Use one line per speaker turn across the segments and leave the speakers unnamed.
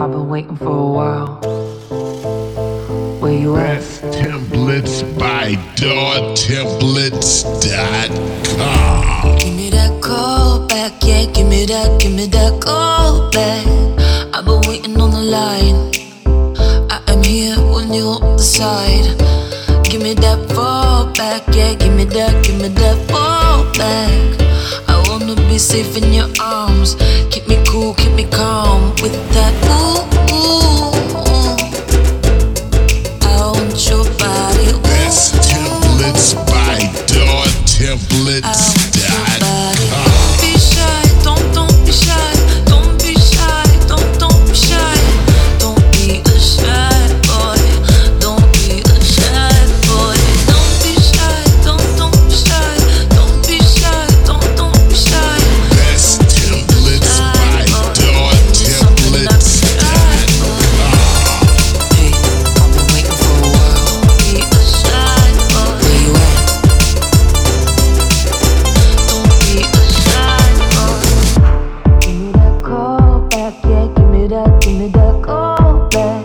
I've been waiting for a while. Where you at?
Best templates by DawTemplates.com.
Give me that call back, yeah. Give me that, give me that call back. I've been waiting on the line. I am here when you're on the side. Give me that fall back, yeah. Give me that, give me that fall back. I wanna be safe in your arms. Keep me cool, keep me calm with that ooh ooh. I want your body. Ooh,
Best templates by DawTemplates.com.
Don't me that, give me that call back.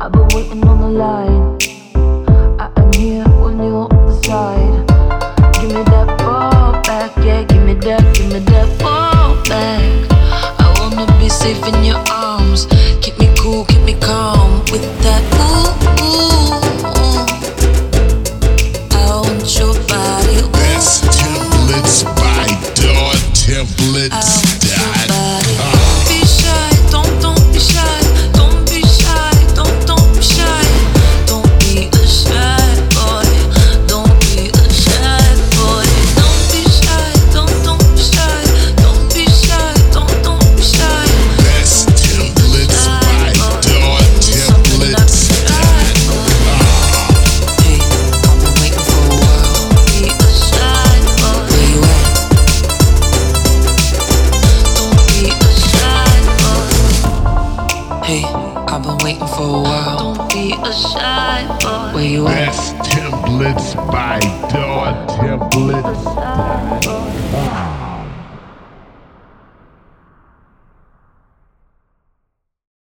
I've been waiting on the line. I am here when you're on the side. Give me that ball back, yeah. Give me that, give me that ball back. I wanna be safe in your arms. Keep me cool, keep me calm with that ooh ooh. ooh. I want your body.
Best templates by.
Don't I've been waiting for a while. Don't be a shy boy. Where you at?
Best templates by Daw Templates.